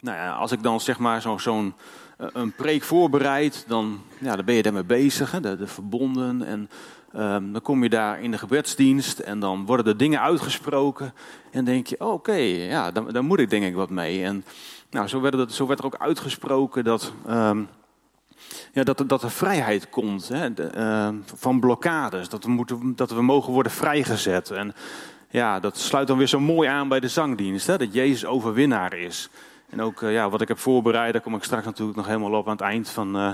Nou ja, als ik dan zeg maar zo, zo'n eh, een preek voorbereid, dan, ja, dan ben je daarmee bezig, hè, de, de verbonden. En ehm, dan kom je daar in de gebedsdienst en dan worden er dingen uitgesproken. En denk je, oh, oké, ja, dan moet ik denk ik wat mee. En nou, zo, werd zo werd er ook uitgesproken dat, ehm, ja, dat, dat er vrijheid komt hè, ehm, van blokkades. Dat we, moeten, dat we mogen worden vrijgezet. En ja, dat sluit dan weer zo mooi aan bij de zangdienst. Hè, dat Jezus overwinnaar is. En ook uh, ja, wat ik heb voorbereid, daar kom ik straks natuurlijk nog helemaal op aan het eind van, uh,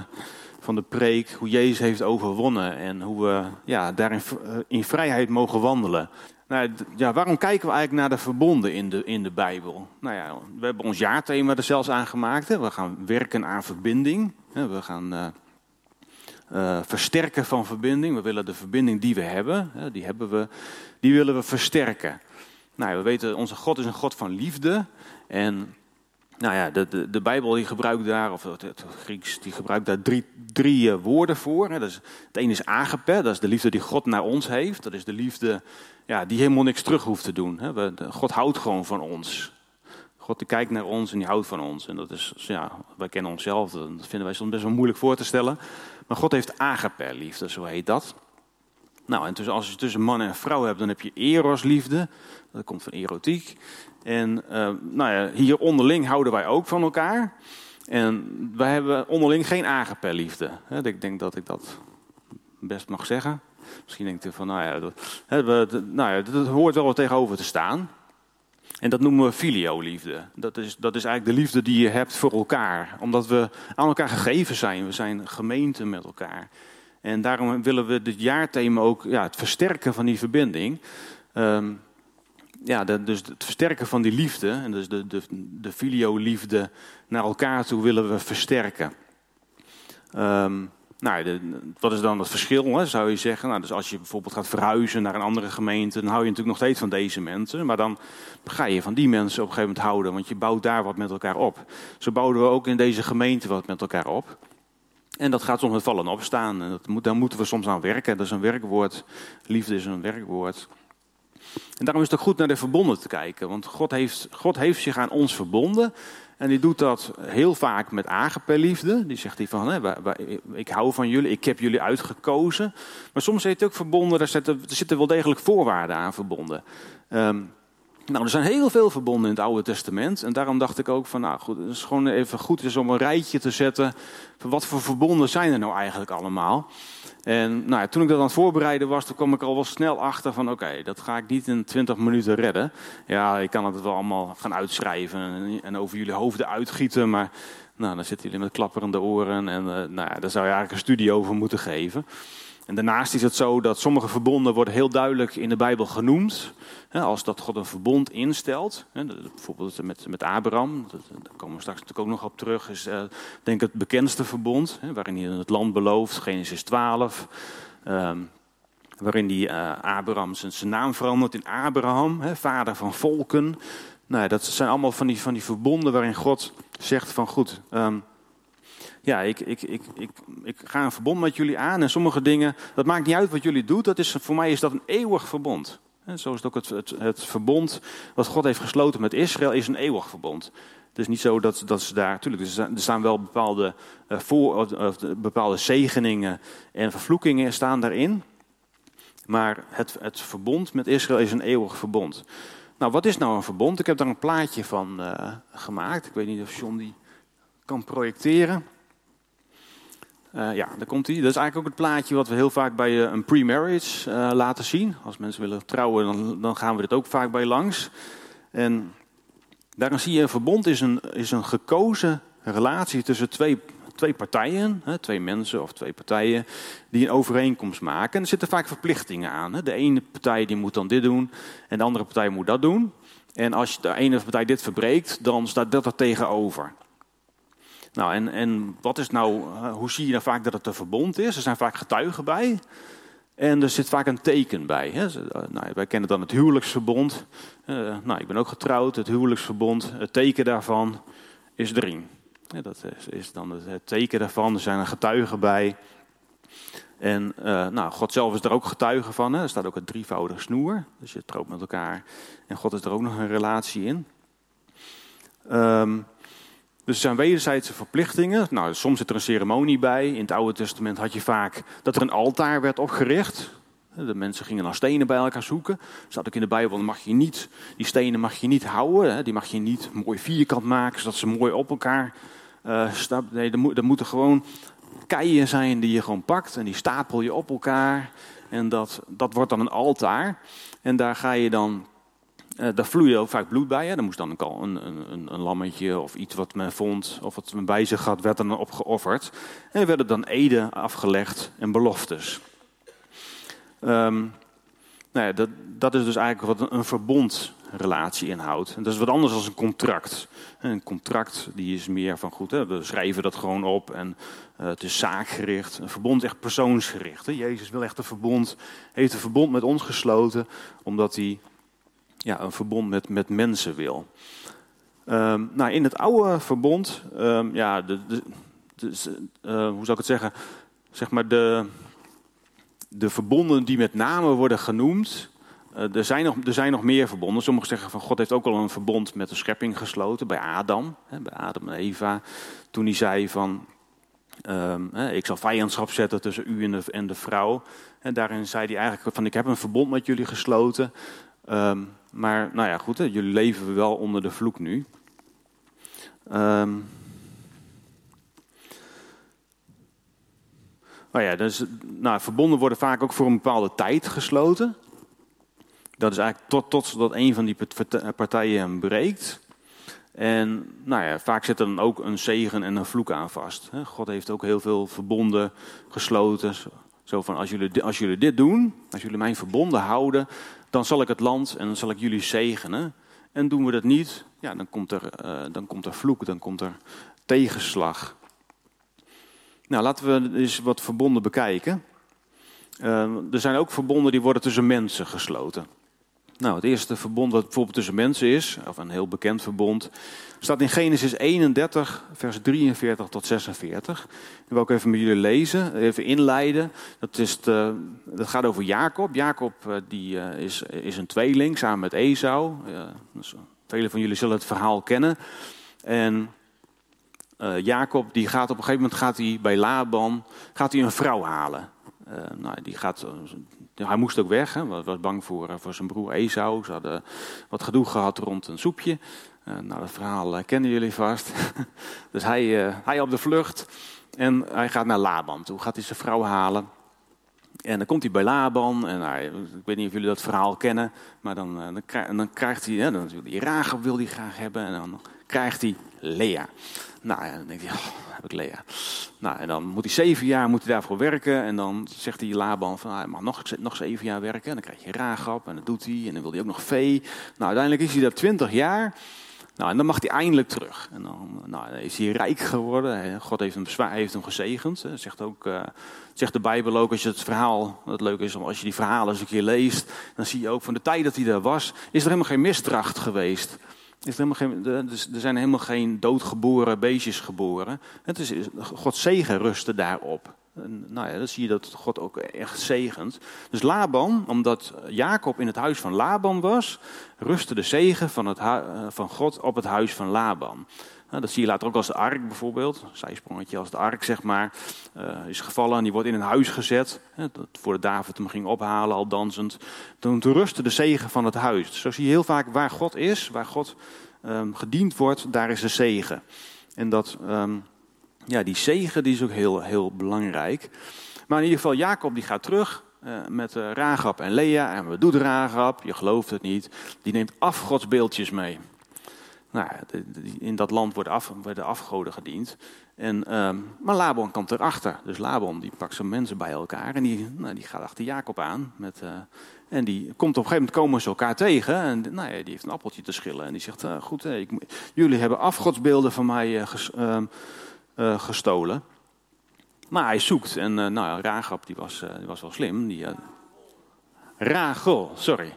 van de preek. Hoe Jezus heeft overwonnen en hoe we ja, daarin uh, in vrijheid mogen wandelen. Nou, ja, waarom kijken we eigenlijk naar de verbonden in de, in de Bijbel? Nou ja, we hebben ons jaarthema er zelfs aan gemaakt. Hè. We gaan werken aan verbinding. Hè. We gaan versterken van verbinding. We willen de verbinding die we hebben, hè, die hebben we, die willen we versterken. Nou, we weten, onze God is een God van liefde. En nou ja, de, de, de Bijbel die gebruikt daar, of het, het Grieks, die gebruikt daar drie, drie uh, woorden voor. Hè. Dat is, het ene is agape, dat is de liefde die God naar ons heeft. Dat is de liefde ja, die helemaal niks terug hoeft te doen. Hè. God houdt gewoon van ons. God kijkt naar ons en die houdt van ons. En dat is, ja, wij kennen onszelf, dat vinden wij soms best wel moeilijk voor te stellen. Maar God heeft agape liefde, zo heet dat. Nou, en tussen, als je tussen man en vrouw hebt, dan heb je eros liefde. Dat komt van erotiek. En uh, nou ja, hier onderling houden wij ook van elkaar. En wij hebben onderling geen agapelliefde. Ik denk dat ik dat best mag zeggen. Misschien denkt u van, nou ja, dat, nou ja, hoort wel wat tegenover te staan. En dat noemen we filioliefde. Dat is, dat is eigenlijk de liefde die je hebt voor elkaar. Omdat we aan elkaar gegeven zijn. We zijn gemeente met elkaar. En daarom willen we dit jaarthema ook ja, het versterken van die verbinding. Um, ja, dus het versterken van die liefde, en dus de, de, de filio-liefde naar elkaar toe willen we versterken. Um, nou, wat is dan het verschil, hè, zou je zeggen? Nou, dus als je bijvoorbeeld gaat verhuizen naar een andere gemeente, dan hou je natuurlijk nog steeds van deze mensen. Maar dan ga je van die mensen op een gegeven moment houden, want je bouwt daar wat met elkaar op. Zo bouwen we ook in deze gemeente wat met elkaar op. En dat gaat soms met vallen opstaan. En dat daar moeten we soms aan werken. Dat is een werkwoord. Liefde is een werkwoord. En daarom is het ook goed naar de verbonden te kijken. Want God heeft, God heeft zich aan ons verbonden. En die doet dat heel vaak met liefde. Die zegt hij van, hè, ik hou van jullie, ik heb jullie uitgekozen. Maar soms heeft het ook verbonden, daar zitten, er zitten wel degelijk voorwaarden aan verbonden. Um, nou, er zijn heel veel verbonden in het Oude Testament. En daarom dacht ik ook van, nou goed, het is gewoon even goed is om een rijtje te zetten. Van wat voor verbonden zijn er nou eigenlijk allemaal? En nou ja, toen ik dat aan het voorbereiden was, toen kwam ik al wel snel achter van oké, dat ga ik niet in 20 minuten redden. Ja, ik kan het wel allemaal gaan uitschrijven en, over jullie hoofden uitgieten, maar nou, dan zitten jullie met klapperende oren en uh, nou ja, daar zou je eigenlijk een studie over moeten geven. En daarnaast is het zo dat sommige verbonden worden heel duidelijk in de Bijbel genoemd. Als dat God een verbond instelt. Bijvoorbeeld met, Abraham, daar komen we straks natuurlijk ook nog op terug. Is uh, denk ik het bekendste verbond. Waarin hij het land belooft, Genesis 12. Um, waarin hij uh, Abraham zijn, naam verandert in Abraham, vader van volken. Nou, dat zijn allemaal van die, van die verbonden waarin God zegt van goed... Ja, ik, ik, ik, ik, ik ga een verbond met jullie aan. En sommige dingen, dat maakt niet uit wat jullie doen. Dat is, voor mij is dat een eeuwig verbond. Zo is het ook het, het, het, verbond wat God heeft gesloten met Israël, is een eeuwig verbond. Het is niet zo dat, dat ze daar, natuurlijk, er staan wel bepaalde, uh, voor, bepaalde zegeningen en vervloekingen staan daarin. Maar het, het verbond met Israël is een eeuwig verbond. Nou, wat is nou een verbond? Ik heb daar een plaatje van uh, gemaakt. Ik weet niet of John die kan projecteren. Uh, ja, daar komt hij. Dat is eigenlijk ook het plaatje wat we heel vaak bij uh, een pre-marriage uh, laten zien. Als mensen willen trouwen, dan, dan, gaan we dit ook vaak bij langs. En daarin zie je een verbond is een, is een gekozen relatie tussen twee, twee partijen, hè, twee mensen of twee partijen, die een overeenkomst maken. En er zitten vaak verplichtingen aan. Hè. De ene partij die moet dan dit doen en de andere partij moet dat doen. En als de ene partij dit verbreekt, dan staat dat er tegenover. Nou, en, en wat is nou, eh, hoe zie je dan vaak dat het een verbond is? Er zijn vaak getuigen bij. En er zit vaak een teken bij. Hè? Eh, nou, wij kennen dan het huwelijksverbond. Uh, nou, ik ben ook getrouwd, het huwelijksverbond. Het teken daarvan is de dat is, is, dan het teken daarvan. Er zijn er getuigen bij. En uh, nou, God zelf is er ook getuige van. Hè? Er staat ook een drievoudige snoer. Dus je trouwt met elkaar. En God is er ook nog een relatie in. Um, Dus er zijn wederzijdse verplichtingen. Nou, soms zit er een ceremonie bij. In het Oude Testament had je vaak dat er een altaar werd opgericht. De mensen gingen dan stenen bij elkaar zoeken. Staat ook in de Bijbel, mag je niet, die stenen mag je niet houden. Die mag je niet mooi vierkant maken, zodat ze mooi op elkaar uh, staan. Nee, er, moeten gewoon keien zijn die je gewoon pakt en die stapel je op elkaar. En dat, dat wordt dan een altaar. En daar ga je dan uh, daar vloeide ook vaak bloed bij. Hè. Er moest dan een, een, een, een, lammetje of iets wat men vond, of wat men bij zich had, werd dan opgeofferd. En er werden dan eden afgelegd en beloftes. Um, nou ja, dat, dat is dus eigenlijk wat een, verbondrelatie inhoudt. Dat is wat anders dan een contract. Een contract die is meer van goed, hè, we schrijven dat gewoon op en uh, het is zaakgericht. Een verbond is echt persoonsgericht. Hè. Jezus wil echt een verbond, heeft een verbond met ons gesloten, omdat hij ja, een verbond met, met mensen wil. Um, nou, in het oude verbond, um, ja, de, de, uh, hoe zou ik het zeggen? Zeg maar de, de verbonden die met name worden genoemd. Uh, er, zijn nog, er zijn nog meer verbonden. Sommigen zeggen van God heeft ook al een verbond met de schepping gesloten. Bij Adam, hè, bij Adam en Eva. Toen hij zei van, hè, ik zal vijandschap zetten tussen u en de, vrouw. En daarin zei hij eigenlijk van, ik heb een verbond met jullie gesloten. Maar nou ja, goed, hè, jullie leven wel onder de vloek nu. Um, nou ja, dus, nou, verbonden worden vaak ook voor een bepaalde tijd gesloten. Dat is eigenlijk tot, totdat een van die partijen hem breekt. En nou ja, vaak zit er dan ook een zegen en een vloek aan vast. God heeft ook heel veel verbonden gesloten. Zo van, als jullie, als jullie dit doen, als jullie mijn verbonden houden, dan zal ik het land en dan zal ik jullie zegenen. En doen we dat niet, ja, dan, komt er, uh, dan komt er vloek, dan komt er tegenslag. Nou, laten we eens wat verbonden bekijken. Uh, er zijn ook verbonden die worden tussen mensen gesloten. Nou, het eerste verbond wat bijvoorbeeld tussen mensen is, of een heel bekend verbond, staat in Genesis 31, vers 43 tot 46. Ik wil ook even met jullie lezen, even inleiden. Dat, is de, dat gaat over Jacob. Jacob eh, die, uh, is, is een tweeling samen met Esau. Uh, dus velen van jullie zullen het verhaal kennen. En uh, Jacob die gaat op een gegeven moment gaat hij bij Laban gaat hij een vrouw halen. nou, die gaat hij moest ook weg, hè, was bang voor, voor zijn broer Esau. Ze hadden wat gedoe gehad rond een soepje. Uh, nou, dat verhaal uh, kennen jullie vast. dus hij, hij op de vlucht en hij gaat naar Laban toe. Gaat hij zijn vrouw halen. En dan komt hij bij Laban. En hij, ik weet niet of jullie dat verhaal kennen. Maar dan, dan, dan krijgt hij, hè, dan, die Rachel wil hij graag hebben. En dan krijgt hij Lea. Nou, dan denkt hij, oh, heb ik Lea. Nou, en dan moet hij zeven jaar moet hij daarvoor werken. En dan zegt hij Laban van, ah, hij mag nog, nog zeven jaar werken. En dan krijg je Ragab en dat doet hij. En dan wil hij ook nog vee. Nou, uiteindelijk is hij daar twintig jaar. Nou, en dan mag hij eindelijk terug. En dan, nou, is hij rijk geworden. God heeft hem, heeft hem gezegend. Zegt, ook, uh, zegt de Bijbel ook, als je het verhaal, het leuke is, als je die verhalen eens een keer leest, dan zie je ook van de tijd dat hij daar was, is er helemaal geen misdracht geweest. Is er, helemaal geen, dus er zijn helemaal geen doodgeboren beestjes geboren. Het is, Gods zegen rustte daarop. Nou ja, dan zie je dat God ook echt zegent. Dus Laban, omdat Jacob in het huis van Laban was, rustte de zegen van, het, eh, van God op het huis van Laban. Nou, dat zie je later ook als de ark bijvoorbeeld. Een zijsprongetje als de ark, zeg maar. Uh, is gevallen en die wordt in een huis gezet. Hè, dat voor David hem ging ophalen, al dansend. Toen rustte de zegen van het huis. Zo zie je heel vaak waar God is, waar God um, gediend wordt, daar is de zegen. En dat, um, ja, die zegen die is ook heel, heel belangrijk. Maar in ieder geval, Jacob die gaat terug uh, met uh, Ragab en Lea. En wat doet Ragab? Je gelooft het niet. Die neemt afgodsbeeldjes mee. Nou, in dat land worden, af, worden afgoden gediend. En, um, maar Laban komt erachter. Dus Laban die pakt zijn mensen bij elkaar en die, nou, die gaat achter Jacob aan. Met, uh, en die komt op een gegeven moment komen ze elkaar tegen. En nou ja, die heeft een appeltje te schillen. En die zegt, goed, ik, jullie hebben afgodsbeelden van mij uh, ges, gestolen. Maar hij zoekt. En nou, Ragab die was, die was wel slim. Die, Rachel, sorry.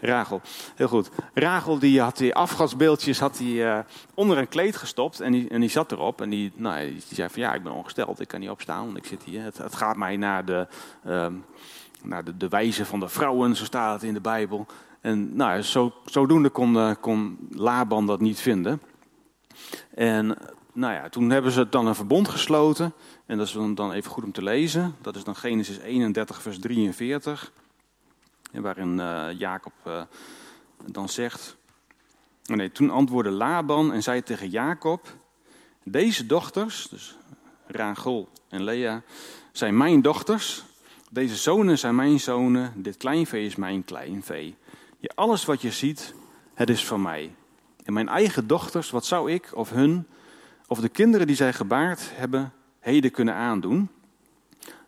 Rachel, heel goed. Rachel die had die afgasbeeldjes had die, uh, onder een kleed gestopt en die, en die zat erop. En die, nou, die zei van ja, ik ben ongesteld, ik kan niet opstaan, want ik zit hier. Het, het gaat mij naar, de, uh, naar de, de wijze van de vrouwen, zo staat het in de Bijbel. En nou, zo, zodoende kon, uh, kon Laban dat niet vinden. En nou ja, toen hebben ze dan een verbond gesloten. En dat is dan even goed om te lezen. Dat is dan Genesis 31, vers 43. Waarin uh, Jacob uh, dan zegt. Oh nee, toen antwoordde Laban en zei tegen Jacob: Deze dochters, dus Rachel en Lea, zijn mijn dochters. Deze zonen zijn mijn zonen. Dit kleinvee is mijn kleinvee. Ja, alles wat je ziet, het is van mij. En mijn eigen dochters, wat zou ik of hun, of de kinderen die zij gebaard hebben, heden kunnen aandoen?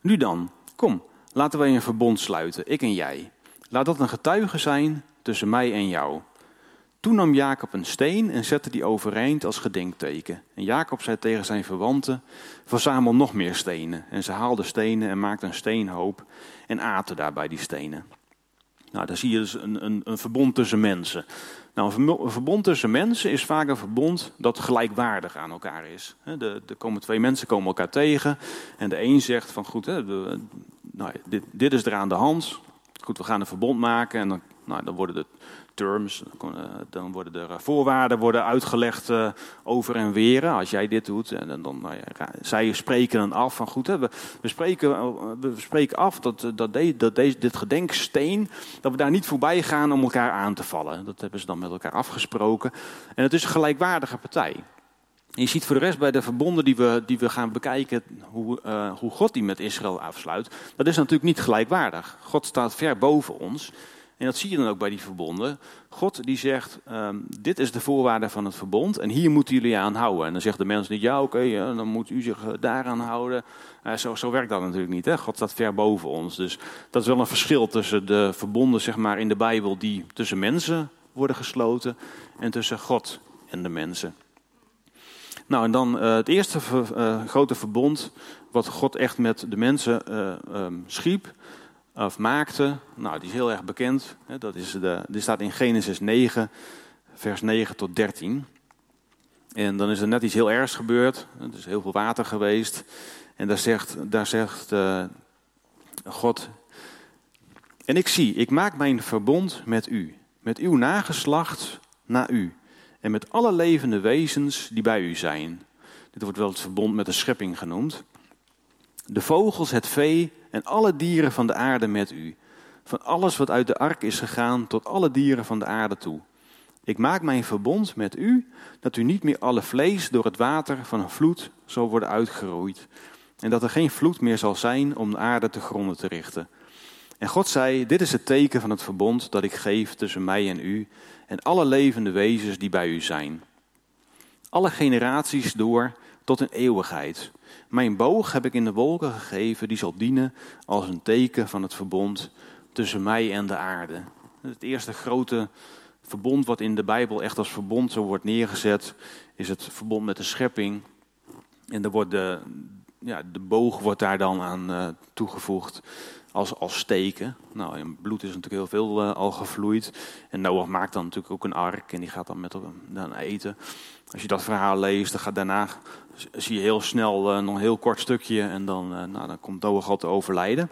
Nu dan, kom, laten wij een verbond sluiten, ik en jij. Laat dat een getuige zijn tussen mij en jou. Toen nam Jacob een steen en zette die overeind als gedenkteken. En Jacob zei tegen zijn verwanten: Verzamel nog meer stenen. En ze haalden stenen en maakten een steenhoop en aten daarbij die stenen. Nou, dan zie je dus een, een, een verbond tussen mensen. Nou, een verbond tussen mensen is vaak een verbond dat gelijkwaardig aan elkaar is. Er komen twee mensen komen elkaar tegen en de een zegt van goed, nou, dit, dit is er aan de hand. Goed, we gaan een verbond maken en dan, nou, dan worden de terms, dan worden er eh, voorwaarden worden uitgelegd uh, over en weer. Als jij dit doet, en dan, nou ja, zij spreken dan af van goed, hè, we, spreken, eh, we spreken af dat, dat, de, dat deze, dit gedenksteen, dat we daar niet voorbij gaan om elkaar aan te vallen. Dat hebben ze dan met elkaar afgesproken. En het is een gelijkwaardige partij. je ziet voor de rest bij de verbonden die we, die we gaan bekijken, hoe, hoe God die met Israël afsluit, dat is natuurlijk niet gelijkwaardig. God staat ver boven ons. En dat zie je dan ook bij die verbonden. God die zegt, ehm, dit is de voorwaarde van het verbond en hier moeten jullie aan houden. En dan zegt de mens niet, ja oké, dan moet u zich eh, daaraan houden. Uh, zo, zo werkt dat natuurlijk niet. Hè? God staat ver boven ons. Dus dat is wel een verschil tussen de verbonden zeg maar, in de Bijbel die tussen mensen worden gesloten en tussen God en de mensen. Nou, en dan het eerste grote verbond wat God echt met de mensen um, schiep, of maakte, nou die is heel erg bekend. Dat is de, die staat in Genesis 9, vers 9 tot 13. En dan is er net iets heel ergs gebeurd. Er is heel veel water geweest. En daar zegt, daar zegt uh, God, en ik zie, ik maak mijn verbond met u, met uw nageslacht na u, en met alle levende wezens die bij u zijn. Dit wordt wel het verbond met de schepping genoemd. De vogels, het vee en alle dieren van de aarde met u. Van alles wat uit de ark is gegaan tot alle dieren van de aarde toe. Ik maak mijn verbond met u, dat u niet meer alle vlees door het water van een vloed zal worden uitgeroeid. En dat er geen vloed meer zal zijn om de aarde te gronden te richten. En God zei, dit is het teken van het verbond dat ik geef tussen mij en u en alle levende wezens die bij u zijn. Alle generaties door tot een eeuwigheid. Mijn boog heb ik in de wolken gegeven, die zal dienen als een teken van het verbond tussen mij en de aarde. Het eerste grote verbond wat in de Bijbel echt als verbond zo wordt neergezet, is het verbond met de schepping. En er wordt de, ja, de boog wordt daar dan aan uh, toegevoegd als, als teken. Nou, in bloed is natuurlijk heel veel uh, al gevloeid. En Noach maakt dan natuurlijk ook een ark en die gaat dan met dan eten. Als je dat verhaal leest, dan gaat daarna zie je heel snel nog een heel kort stukje en dan, nou, dan komt Noach al te overlijden.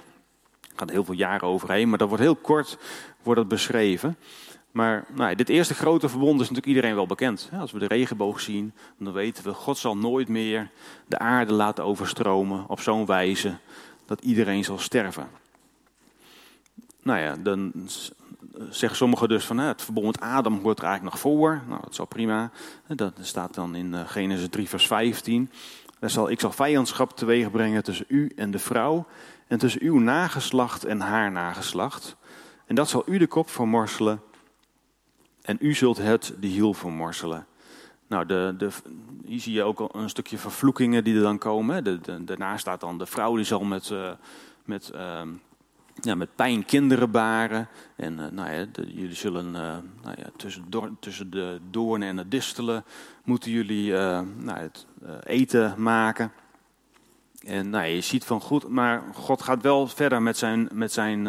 Er gaan heel veel jaren overheen, maar dat wordt heel kort wordt beschreven. Maar nou, dit eerste grote verbond is natuurlijk iedereen wel bekend. Als we de regenboog zien, dan weten we, God zal nooit meer de aarde laten overstromen op zo'n wijze dat iedereen zal sterven. Nou ja, dan zeggen sommigen dus van het verbond met Adam wordt er eigenlijk nog voor. Nou, dat is al prima. Dat staat dan in eh, Genesis 3, vers 15. Daar zal, ik zal vijandschap teweeg brengen tussen u en de vrouw. En tussen uw nageslacht en haar nageslacht. En dat zal u de kop vermorselen. En u zult het de hiel vermorselen. Nou, de, de, hier zie je ook een stukje vervloekingen die er dan komen. De, daarna staat dan de vrouw die zal met, uh, met uh, ja, met pijn kinderen baren. En uh, nou jullie zullen uh, nou ja, tussen, do tussen de doornen en de distelen moeten jullie nou, het eten maken. En nou je ziet van goed, maar God gaat wel verder met zijn, met zijn,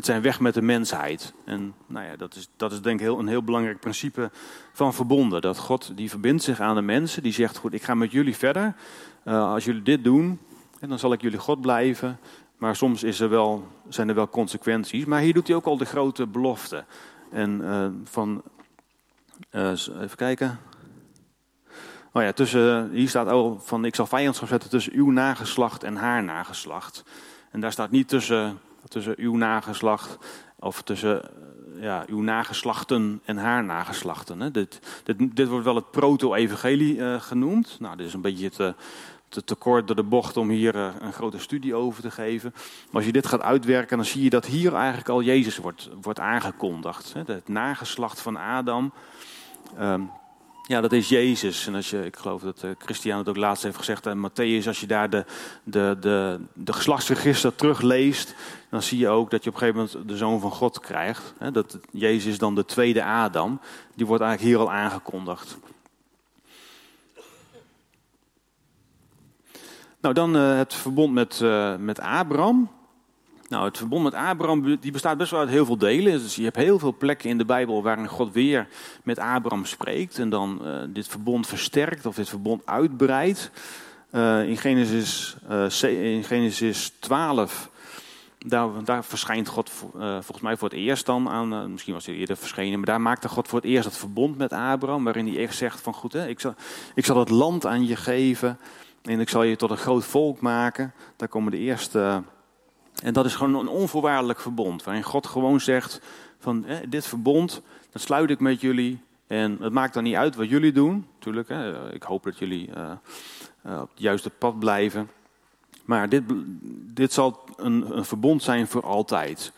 met zijn weg met de mensheid. En nou ja, dat is, dat is denk ik heel, een heel belangrijk principe van verbonden. Dat God die verbindt zich aan de mensen, die zegt goed, ik ga met jullie verder. als jullie dit doen, en dan zal ik jullie God blijven. Maar soms is er wel, zijn er wel consequenties. Maar hier doet hij ook al de grote belofte. En uh, van, uh, even kijken. Oh ja, tussen, hier staat ook van ik zal vijandschap zetten tussen uw nageslacht en haar nageslacht. En daar staat niet tussen, tussen uw nageslacht of tussen ja, uw nageslachten en haar nageslachten. Dit, dit, dit wordt wel het proto-evangelie uh, genoemd. Nou, dit is een beetje te, te kort door de bocht om hier uh, een grote studie over te geven. Maar als je dit gaat uitwerken, dan zie je dat hier eigenlijk al Jezus wordt, wordt aangekondigd. Hè. Het nageslacht van Adam. Um, ja, dat is Jezus. En als je, ik geloof dat uh, Christian het ook laatst heeft gezegd aan Matthäus, als je daar de, de, de, de geslachtsregister terugleest, dan zie je ook dat je op een gegeven moment de Zoon van God krijgt. Dat Jezus dan de tweede Adam, die wordt eigenlijk hier al aangekondigd. Nou, dan uh, het verbond met, met Abraham. Nou, het verbond met Abraham die bestaat best wel uit heel veel delen. Dus je hebt heel veel plekken in de Bijbel waarin God weer met Abraham spreekt en dan uh, dit verbond versterkt of dit verbond uitbreidt. Uh, in, Genesis, uh, in Genesis 12, daar, daar verschijnt God volgens mij voor het eerst dan aan, misschien was hij eerder verschenen, maar daar maakte God voor het eerst het verbond met Abraham, waarin hij echt zegt van goed, hè, ik, zal, ik zal het land aan je geven en ik zal je tot een groot volk maken. Daar komen de eerste en dat is gewoon een onvoorwaardelijk verbond. Waarin God gewoon zegt: van dit verbond, dat sluit ik met jullie. En het maakt dan niet uit wat jullie doen. Natuurlijk, hè, ik hoop dat jullie uh, uh, op het juiste pad blijven. Maar dit, dit zal een, een verbond zijn voor altijd.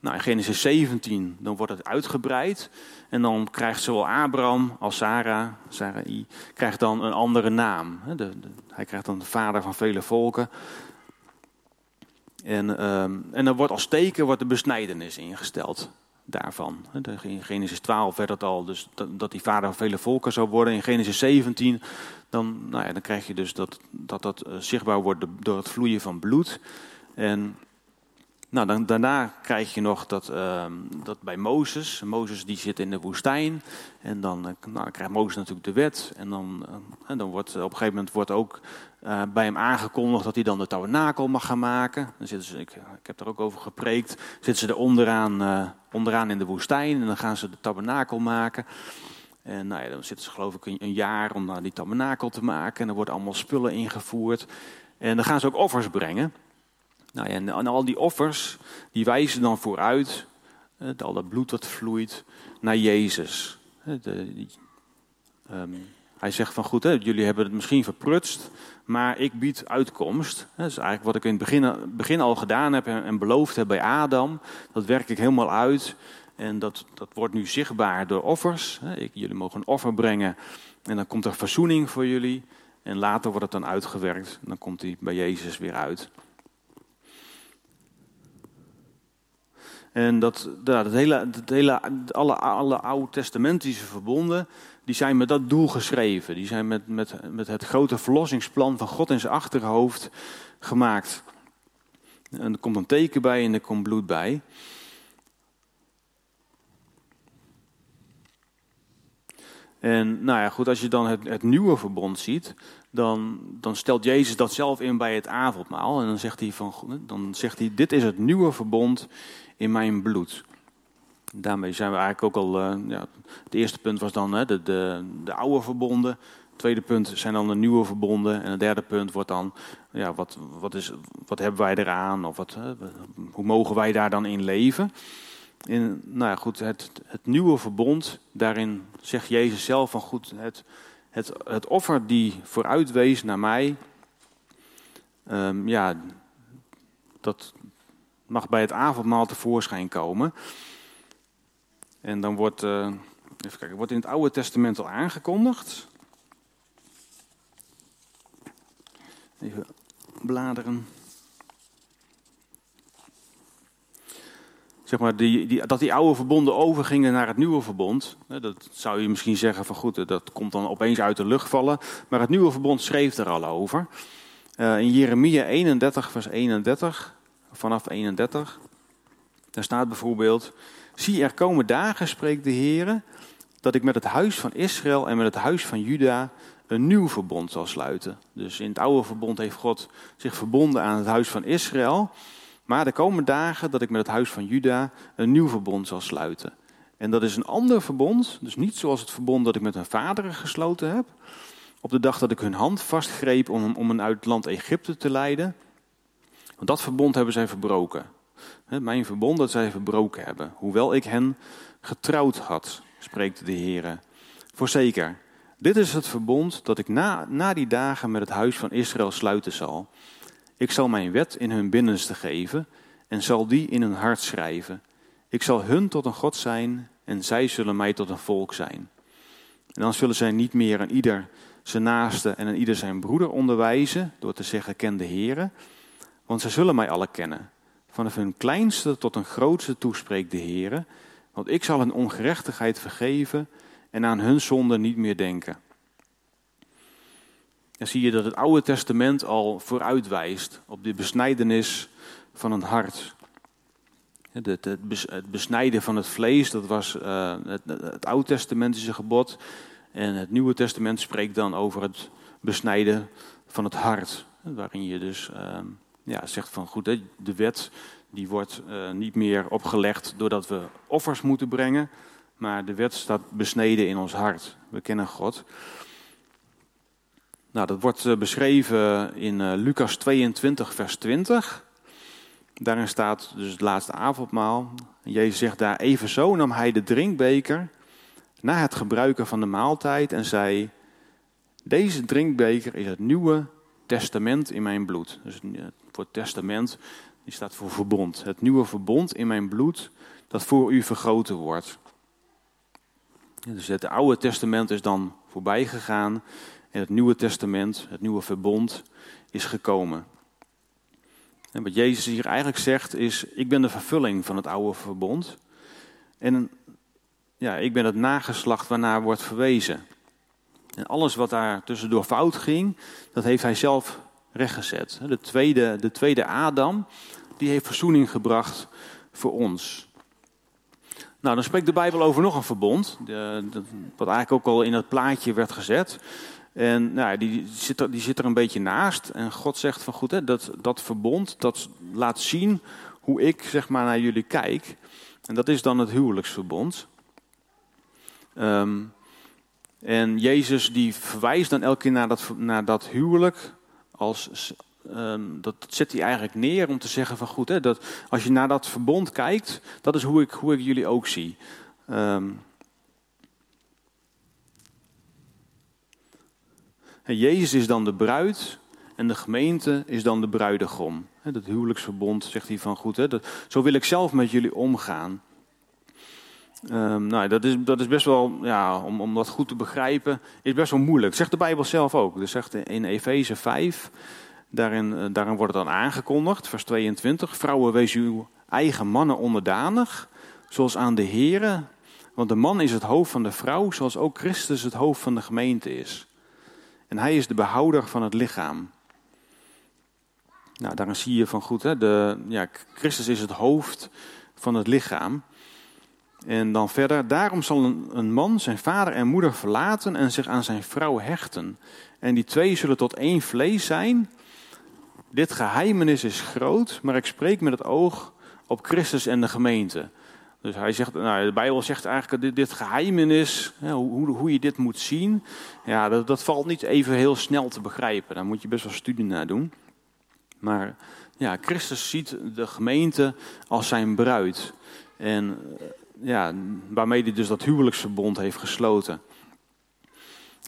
Nou, in Genesis 17, dan wordt het uitgebreid. En dan krijgt zowel Abraham als Sarah, Sarai, krijgt dan een andere naam. De, hij krijgt dan de vader van vele volken. En, um, en dan wordt als teken wordt de besnijdenis ingesteld daarvan. In Genesis 12 werd het al, dus dat, dat die vader van vele volken zou worden. In Genesis 17, dan, nou ja, dan krijg je dus dat dat, dat eh, zichtbaar wordt door het vloeien van bloed. En nou, dan, daarna krijg je nog dat, uh, dat bij Mozes. Mozes die zit in de woestijn. En dan, uh, nou, krijgt Mozes natuurlijk de wet. En dan, uh, en dan wordt op een gegeven moment wordt ook uh, bij hem aangekondigd dat hij dan de tabernakel mag gaan maken. Dan zitten ze, ik, ik heb er ook over gepreekt. Zitten ze er onderaan, onderaan in de woestijn. En dan gaan ze de tabernakel maken. En nou ja, dan zitten ze geloof ik een, jaar om naar die tabernakel te maken. En er worden allemaal spullen ingevoerd. En dan gaan ze ook offers brengen. Nou ja, en, al die offers, die wijzen dan vooruit, het, al dat bloed dat vloeit, naar Jezus. De, um, hij zegt van goed, hè, jullie hebben het misschien verprutst, maar ik bied uitkomst. Dat is eigenlijk wat ik in het begin, begin al gedaan heb en, beloofd heb bij Adam. Dat werk ik helemaal uit en dat, dat wordt nu zichtbaar door offers. Jullie mogen een offer brengen en dan komt er verzoening voor jullie. En later wordt het dan uitgewerkt en dan komt hij bij Jezus weer uit. En dat, dat hele, dat hele, alle, alle oude-testamentische verbonden, die zijn met dat doel geschreven. Die zijn met, met, met het grote verlossingsplan van God in zijn achterhoofd gemaakt. En er komt een teken bij en er komt bloed bij. En nou ja, goed, als je dan het, het nieuwe verbond ziet, dan, dan stelt Jezus dat zelf in bij het avondmaal. En dan zegt hij van, dan zegt hij, dit is het nieuwe verbond in mijn bloed. Daarmee zijn we eigenlijk ook al. Uh, ja, het eerste punt was dan hè, de, de, de oude verbonden. Het tweede punt zijn dan de nieuwe verbonden. En het derde punt wordt dan, ja, wat, wat, is, wat hebben wij eraan? Of wat, hoe mogen wij daar dan in leven? In, nou ja, goed, het, het nieuwe verbond, daarin zegt Jezus zelf van goed, het, het, het offer die vooruit wees naar mij, um, ja, dat, mag bij het avondmaal tevoorschijn komen. En dan wordt, uh, even kijken, wordt in het Oude Testament al aangekondigd. Even bladeren. Zeg maar, die, die, dat die oude verbonden overgingen naar het nieuwe verbond. Dat zou je misschien zeggen van goed, dat komt dan opeens uit de lucht vallen. Maar het nieuwe verbond schreef er al over. Uh, in Jeremia 31, vers 31 vanaf 31. Daar staat bijvoorbeeld: Zie, er komen dagen, spreekt de Heer, dat ik met het huis van Israël en met het huis van Juda een nieuw verbond zal sluiten. Dus in het oude verbond heeft God zich verbonden aan het huis van Israël. Maar er komen dagen dat ik met het huis van Juda een nieuw verbond zal sluiten. En dat is een ander verbond, dus niet zoals het verbond dat ik met hun vaderen gesloten heb, op de dag dat ik hun hand vastgreep om, om hen uit het land Egypte te leiden. Want dat verbond hebben zij verbroken. Mijn verbond dat zij verbroken hebben, hoewel ik hen getrouwd had, spreekt de Heer. Voorzeker, dit is het verbond dat ik na, na die dagen met het huis van Israël sluiten zal. Ik zal mijn wet in hun binnenste geven en zal die in hun hart schrijven. Ik zal hun tot een God zijn en zij zullen mij tot een volk zijn. En dan zullen zij niet meer aan ieder zijn naaste en aan ieder zijn broeder onderwijzen door te zeggen ken de Heere, want zij zullen mij alle kennen. Vanaf hun kleinste tot hun grootste toespreekt de Heere, want ik zal hun ongerechtigheid vergeven en aan hun zonde niet meer denken. Dan zie je dat het Oude Testament al vooruitwijst op de besnijdenis van een hart. Het, besnijden van het vlees, dat was uh, het, het Oud-testamentische gebod. En het Nieuwe Testament spreekt dan over het besnijden van het hart. Waarin je dus uh, ja, zegt van goed, de wet die wordt uh, niet meer opgelegd doordat we offers moeten brengen. Maar de wet staat besneden in ons hart. We kennen God. Nou, dat wordt beschreven in Lucas 22, vers 20. Daarin staat dus het laatste avondmaal. Jezus zegt daar, evenzo nam hij de drinkbeker na het gebruiken van de maaltijd en zei, deze drinkbeker is het nieuwe testament in mijn bloed. Dus het woord testament die staat voor verbond. Het nieuwe verbond in mijn bloed dat voor u vergroten wordt. Dus het oude testament is dan voorbij gegaan en het nieuwe testament, het nieuwe verbond, is gekomen. En wat Jezus hier eigenlijk zegt is, ik ben de vervulling van het oude verbond. En ja, ik ben het nageslacht waarnaar wordt verwezen. En alles wat daar tussendoor fout ging, dat heeft hij zelf rechtgezet. De tweede, de tweede Adam, die heeft verzoening gebracht voor ons. Nou, dan spreekt de Bijbel over nog een verbond, wat eigenlijk ook al in het plaatje werd gezet. En nou, die, zit er, die zit er een beetje naast. En God zegt van goed, hè, dat, dat verbond, dat laat zien hoe ik zeg maar naar jullie kijk. En dat is dan het huwelijksverbond. Ehm, en Jezus die verwijst dan elke keer naar dat, naar dat huwelijk. Als, um, dat zet hij eigenlijk neer om te zeggen van goed, hè, dat als je naar dat verbond kijkt, dat is hoe ik, hoe ik jullie ook zie. Um, Jezus is dan de bruid en de gemeente is dan de bruidegom. Dat huwelijksverbond zegt hij van goed, hè, dat, zo wil ik zelf met jullie omgaan. Um, nou, dat, is, dat is best wel, ja, om, om dat goed te begrijpen, is best wel moeilijk. Zegt de Bijbel zelf ook. Dus zegt in Efeze 5, daarin, eh, daarin wordt het dan aangekondigd, vers 22. Vrouwen, wees uw eigen mannen onderdanig, zoals aan de heren. Want de man is het hoofd van de vrouw, zoals ook Christus het hoofd van de gemeente is. En hij is de behouder van het lichaam. Nou, daarin zie je van goed, hè, de, ja, Christus is het hoofd van het lichaam. En dan verder, daarom zal een, man zijn vader en moeder verlaten en zich aan zijn vrouw hechten. En die twee zullen tot één vlees zijn. Dit geheimenis is groot, maar ik spreek met het oog op Christus en de gemeente. Dus hij zegt, nou, de Bijbel zegt eigenlijk dit, dit geheimenis, hoe, hoe je dit moet zien, ja, dat, dat valt niet even heel snel te begrijpen. Daar moet je best wel studie naar doen. Maar ja, Christus ziet de gemeente als zijn bruid. En ja, waarmee hij dus dat huwelijksverbond heeft gesloten.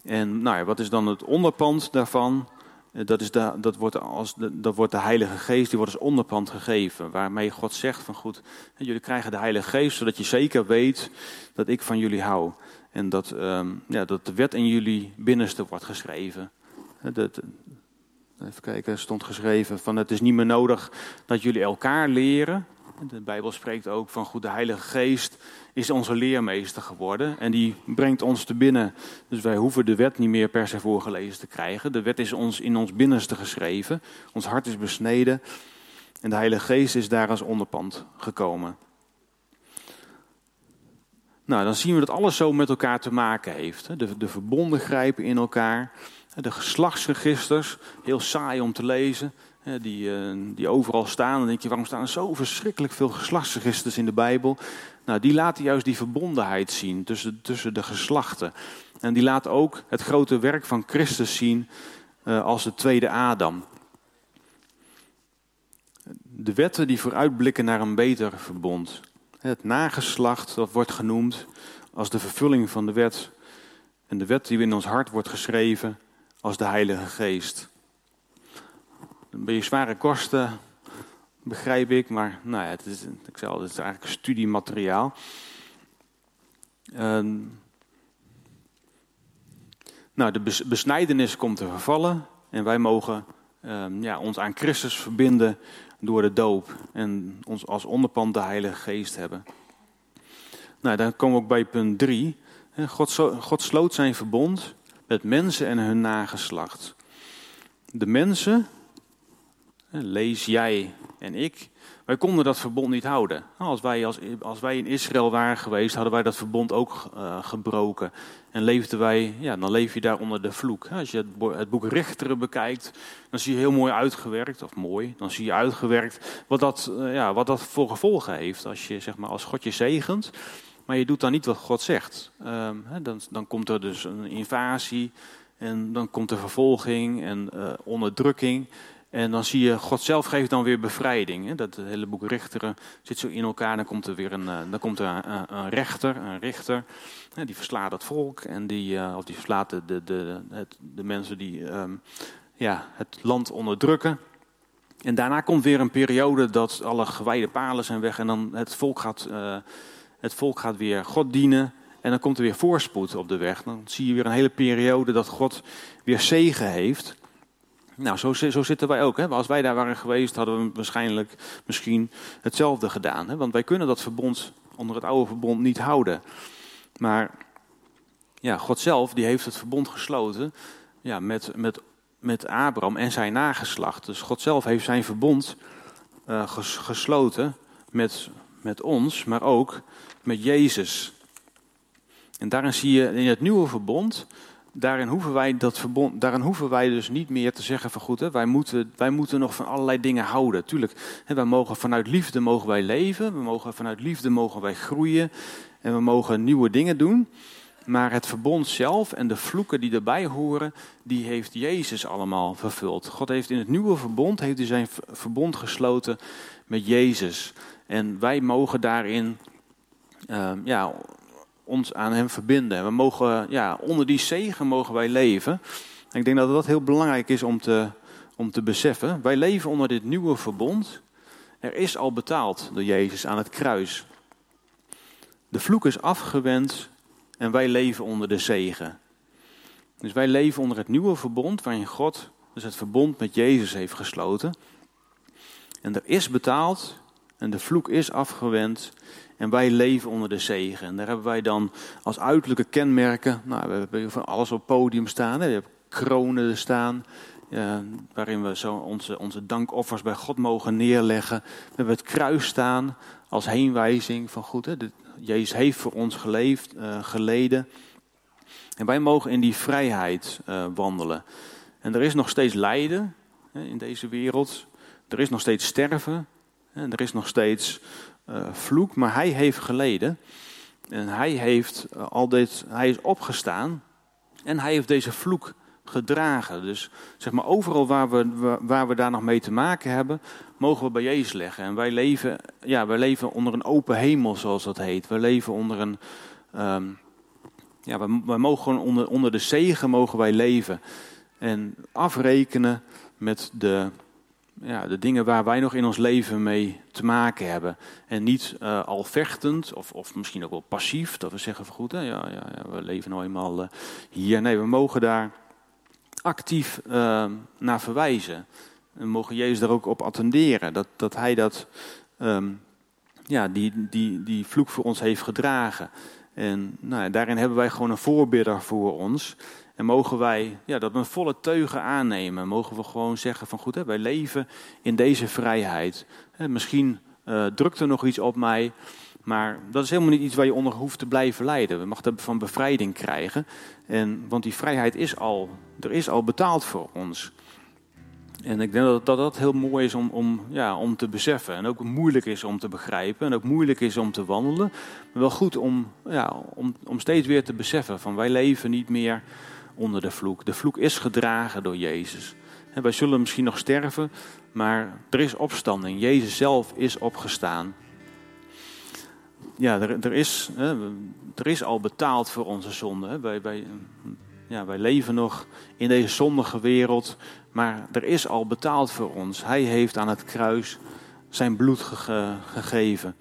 En nou ja, wat is dan het onderpand daarvan? Eh, dat, is de, dat, wordt als de, dat wordt de Heilige Geest, die wordt als onderpand gegeven. Waarmee God zegt van goed, jullie krijgen de Heilige Geest, zodat je zeker weet dat ik van jullie hou. En dat, um, ja, dat de wet in jullie binnenste wordt geschreven. Dat, even kijken, er stond geschreven van het is niet meer nodig dat jullie elkaar leren. De Bijbel spreekt ook van goed, de Heilige Geest is onze leermeester geworden. En die brengt ons te binnen. Dus wij hoeven de wet niet meer per se voorgelezen te krijgen. De wet is ons in ons binnenste geschreven. Ons hart is besneden. En de Heilige Geest is daar als onderpand gekomen. Nou, dan zien we dat alles zo met elkaar te maken heeft. De, de verbonden grijpen in elkaar. De geslachtsregisters, heel saai om te lezen die, eh, die overal staan. Dan denk je, waarom staan er zo verschrikkelijk veel geslachtsregisters in de Bijbel? Nou, die laten juist die verbondenheid zien tussen, tussen de geslachten. En die laat ook het grote werk van Christus zien uh, als de tweede Adam. De wetten die vooruitblikken naar een beter verbond. Het nageslacht, dat wordt genoemd als de vervulling van de wet. En de wet die in ons hart wordt geschreven als de Heilige Geest. Beetje zware kosten, begrijp ik, maar nou ja, het is, ik zei het is eigenlijk studiemateriaal. Uh, nou, de besnijdenis komt te vervallen en wij mogen uh, ja, ons aan Christus verbinden door de doop en ons als onderpand de Heilige Geest hebben. Nou, dan komen we ook bij punt 3. God, God sloot zijn verbond met mensen en hun nageslacht. De mensen, lees jij en ik, wij konden dat verbond niet houden. Als wij, als, als wij in Israël waren geweest, hadden wij dat verbond ook uh, gebroken. En leefden wij, ja, dan leef je daar onder de vloek. Als je het, het, boek Richteren bekijkt, dan zie je heel mooi uitgewerkt, of mooi, dan zie je uitgewerkt wat dat, uh, ja, wat dat voor gevolgen heeft. Als je, zeg maar, als God je zegent, maar je doet dan niet wat God zegt. Hè, dan, dan komt er dus een invasie, en dan komt er vervolging en uh, onderdrukking. En dan zie je, God zelf geeft dan weer bevrijding. Hè? Dat hele boek Richteren zit zo in elkaar. Dan komt er weer een, uh, dan komt er een, een, rechter, een richter. Hè, die verslaat het volk. En die, uh, of die verslaat de, de, de, het, de mensen die um, ja, het land onderdrukken. En daarna komt weer een periode dat alle gewijde palen zijn weg. En dan het volk gaat, het volk gaat weer God dienen. En dan komt er weer voorspoed op de weg. Dan zie je weer een hele periode dat God weer zegen heeft. Nou, zo, zo, zitten wij ook. Hè? Als wij daar waren geweest, hadden we waarschijnlijk misschien hetzelfde gedaan. Hè? Want wij kunnen dat verbond onder het oude verbond niet houden. Maar ja, God zelf die heeft het verbond gesloten ja, met, met, met Abraham en zijn nageslacht. Dus God zelf heeft zijn verbond uh, gesloten met, met ons, maar ook met Jezus. En daarin zie je in het nieuwe verbond daarin hoeven wij dat verbond, daarin hoeven wij dus niet meer te zeggen van goed, hè, wij, moeten, wij moeten nog van allerlei dingen houden. Tuurlijk, hè, wij mogen vanuit liefde mogen wij leven, we mogen vanuit liefde mogen wij groeien en we mogen nieuwe dingen doen. Maar het verbond zelf en de vloeken die erbij horen, die heeft Jezus allemaal vervuld. God heeft in het nieuwe verbond heeft hij zijn verbond gesloten met Jezus. En wij mogen daarin uh, ja, ons aan Hem verbinden. We mogen, ja, onder die zegen mogen wij leven. En ik denk dat dat heel belangrijk is om te, om te beseffen. Wij leven onder dit nieuwe verbond. Er is al betaald door Jezus aan het kruis. De vloek is afgewend en wij leven onder de zegen. Dus wij leven onder het nieuwe verbond waarin God dus het verbond met Jezus heeft gesloten. En er is betaald en de vloek is afgewend en wij leven onder de zegen. En daar hebben wij dan als uiterlijke kenmerken, nou, we hebben van alles op het podium staan. We hebben kronen staan, waarin we zo onze, onze dankoffers bij God mogen neerleggen. We hebben het kruis staan als heenwijzing van goed. Hè. Jezus heeft voor ons geleefd, uh, geleden. En wij mogen in die vrijheid uh, wandelen. En er is nog steeds lijden hè, in deze wereld. Er is nog steeds sterven. En er is nog steeds uh, vloek, maar hij heeft geleden. En hij, heeft uh, al dit, hij is opgestaan en hij heeft deze vloek gedragen. Dus zeg maar overal waar we, waar we daar nog mee te maken hebben, mogen we bij Jezus leggen. En wij leven, ja, wij leven onder een open hemel, zoals dat heet. We leven onder een, um, ja, we mogen onder, onder de zegen mogen wij leven. En afrekenen met de, ja, de dingen waar wij nog in ons leven mee te maken hebben. En niet uh, al vechtend of, of misschien ook wel passief, dat we zeggen van goed, hè, ja, ja, ja, we leven nou eenmaal uh, hier. Nee, we mogen daar actief uh, naar verwijzen. We mogen Jezus daar ook op attenderen, dat, dat Hij dat, um, ja, die, die, die vloek voor ons heeft gedragen. En nou, daarin hebben wij gewoon een voorbidder voor ons. En mogen wij ja, dat met volle teugen aannemen. Mogen we gewoon zeggen van goed, hè, wij leven in deze vrijheid. Misschien uh, drukt er nog iets op mij. Maar dat is helemaal niet iets waar je onder hoeft te blijven lijden. We mag van bevrijding krijgen. En, want die vrijheid is al, er is al betaald voor ons. En ik denk dat dat, dat heel mooi is om, om, ja, om te beseffen. En ook moeilijk is om te begrijpen. En ook moeilijk is om te wandelen. Maar wel goed om, ja, om, om steeds weer te beseffen van wij leven niet meer onder de vloek. De vloek is gedragen door Jezus. En wij zullen misschien nog sterven, maar er is opstanding. Jezus zelf is opgestaan. Ja, er, er, is, er is al betaald voor onze zonde. Wij, wij, ja, wij leven nog in deze zondige wereld, maar er is al betaald voor ons. Hij heeft aan het kruis zijn bloed gegeven.